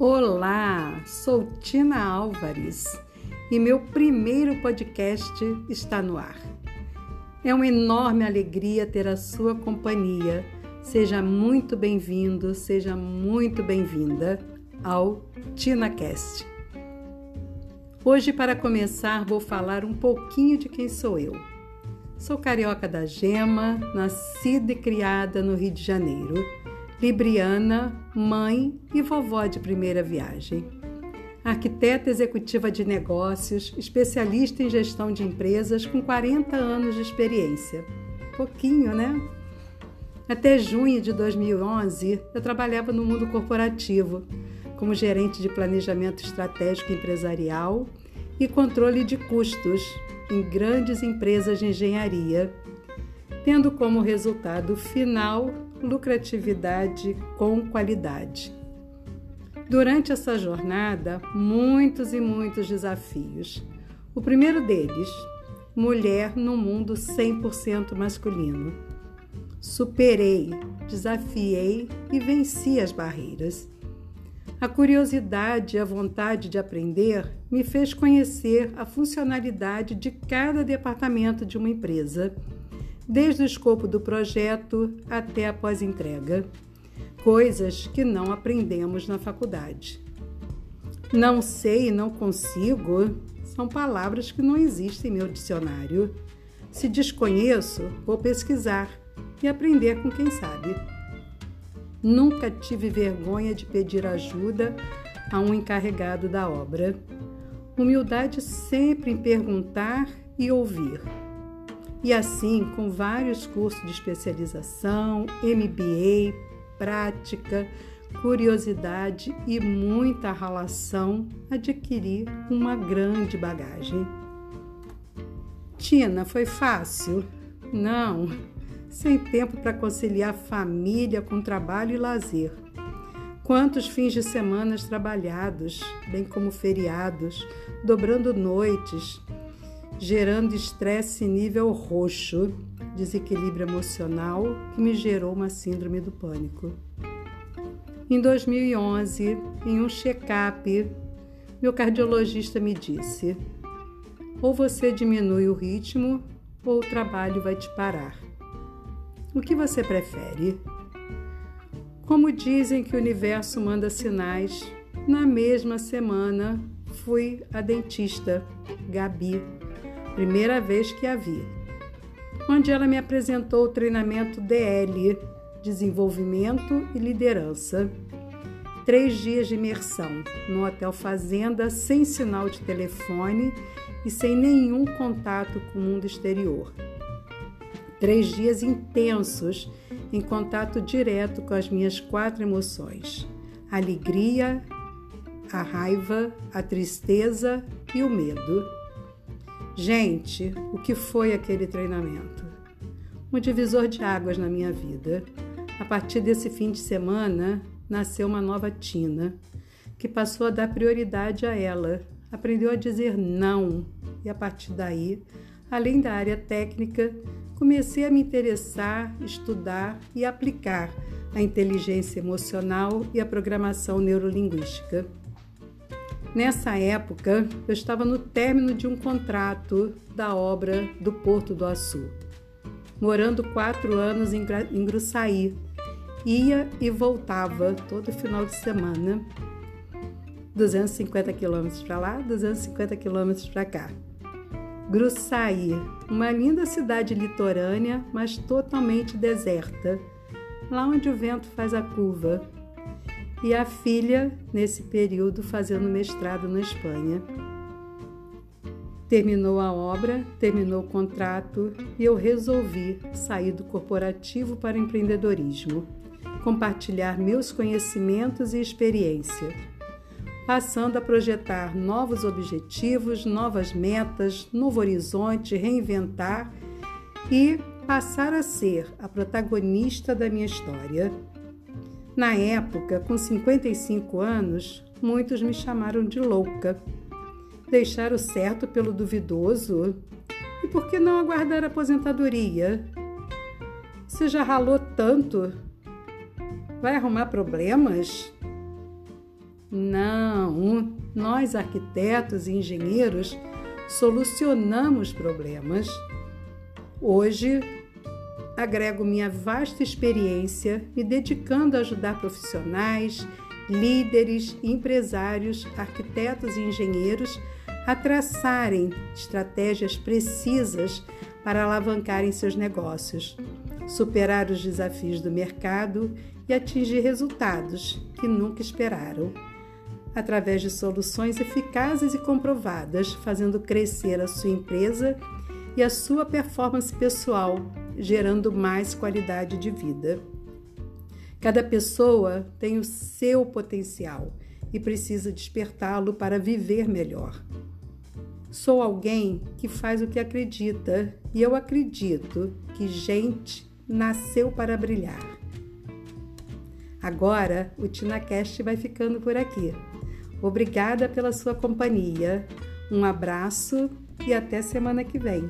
Olá, sou Tina Álvares e meu primeiro podcast está no ar. É uma enorme alegria ter a sua companhia. Seja muito bem-vindo, seja muito bem-vinda ao TinaCast. Hoje, para começar, vou falar um pouquinho de quem sou eu. Sou carioca da Gema, nascida e criada no Rio de Janeiro libriana, mãe e vovó de primeira viagem. Arquiteta executiva de negócios, especialista em gestão de empresas com 40 anos de experiência. Pouquinho, né? Até junho de 2011, eu trabalhava no mundo corporativo, como gerente de planejamento estratégico empresarial e controle de custos em grandes empresas de engenharia, tendo como resultado final lucratividade com qualidade. Durante essa jornada, muitos e muitos desafios. O primeiro deles, mulher no mundo 100% masculino. Superei, desafiei e venci as barreiras. A curiosidade e a vontade de aprender me fez conhecer a funcionalidade de cada departamento de uma empresa desde o escopo do projeto até a pós-entrega, coisas que não aprendemos na faculdade. Não sei e não consigo são palavras que não existem em meu dicionário. Se desconheço, vou pesquisar e aprender com quem sabe. Nunca tive vergonha de pedir ajuda a um encarregado da obra. Humildade sempre em perguntar e ouvir e assim com vários cursos de especialização, MBA, prática, curiosidade e muita relação, adquiri uma grande bagagem. Tina, foi fácil? Não, sem tempo para conciliar família com trabalho e lazer. Quantos fins de semana trabalhados, bem como feriados, dobrando noites, gerando estresse nível roxo, desequilíbrio emocional que me gerou uma síndrome do pânico. Em 2011, em um check-up, meu cardiologista me disse: ou você diminui o ritmo ou o trabalho vai te parar. O que você prefere? Como dizem que o universo manda sinais, na mesma semana fui a dentista, Gabi primeira vez que a vi, onde ela me apresentou o treinamento DL, Desenvolvimento e Liderança. Três dias de imersão no Hotel Fazenda, sem sinal de telefone e sem nenhum contato com o mundo exterior. Três dias intensos em contato direto com as minhas quatro emoções: a alegria, a raiva, a tristeza e o medo. Gente, o que foi aquele treinamento? Um divisor de águas na minha vida. A partir desse fim de semana, nasceu uma nova Tina, que passou a dar prioridade a ela, aprendeu a dizer não, e a partir daí, além da área técnica, comecei a me interessar, estudar e aplicar a inteligência emocional e a programação neurolinguística. Nessa época, eu estava no término de um contrato da obra do Porto do Açu, morando quatro anos em Gruçaí. Ia e voltava todo final de semana, 250 quilômetros para lá, 250 quilômetros para cá. Gruçaí, uma linda cidade litorânea, mas totalmente deserta, lá onde o vento faz a curva, e a filha, nesse período, fazendo mestrado na Espanha. Terminou a obra, terminou o contrato e eu resolvi sair do corporativo para o empreendedorismo, compartilhar meus conhecimentos e experiência, passando a projetar novos objetivos, novas metas, novo horizonte, reinventar e passar a ser a protagonista da minha história. Na época, com 55 anos, muitos me chamaram de louca. Deixar o certo pelo duvidoso? E por que não aguardar a aposentadoria? Você já ralou tanto? Vai arrumar problemas? Não, nós arquitetos e engenheiros solucionamos problemas. Hoje, agrego minha vasta experiência me dedicando a ajudar profissionais, líderes, empresários, arquitetos e engenheiros a traçarem estratégias precisas para alavancarem seus negócios, superar os desafios do mercado e atingir resultados que nunca esperaram. Através de soluções eficazes e comprovadas, fazendo crescer a sua empresa e a sua performance pessoal, gerando mais qualidade de vida. Cada pessoa tem o seu potencial e precisa despertá-lo para viver melhor. Sou alguém que faz o que acredita e eu acredito que gente nasceu para brilhar. Agora o TinaCast vai ficando por aqui. Obrigada pela sua companhia. Um abraço e até semana que vem.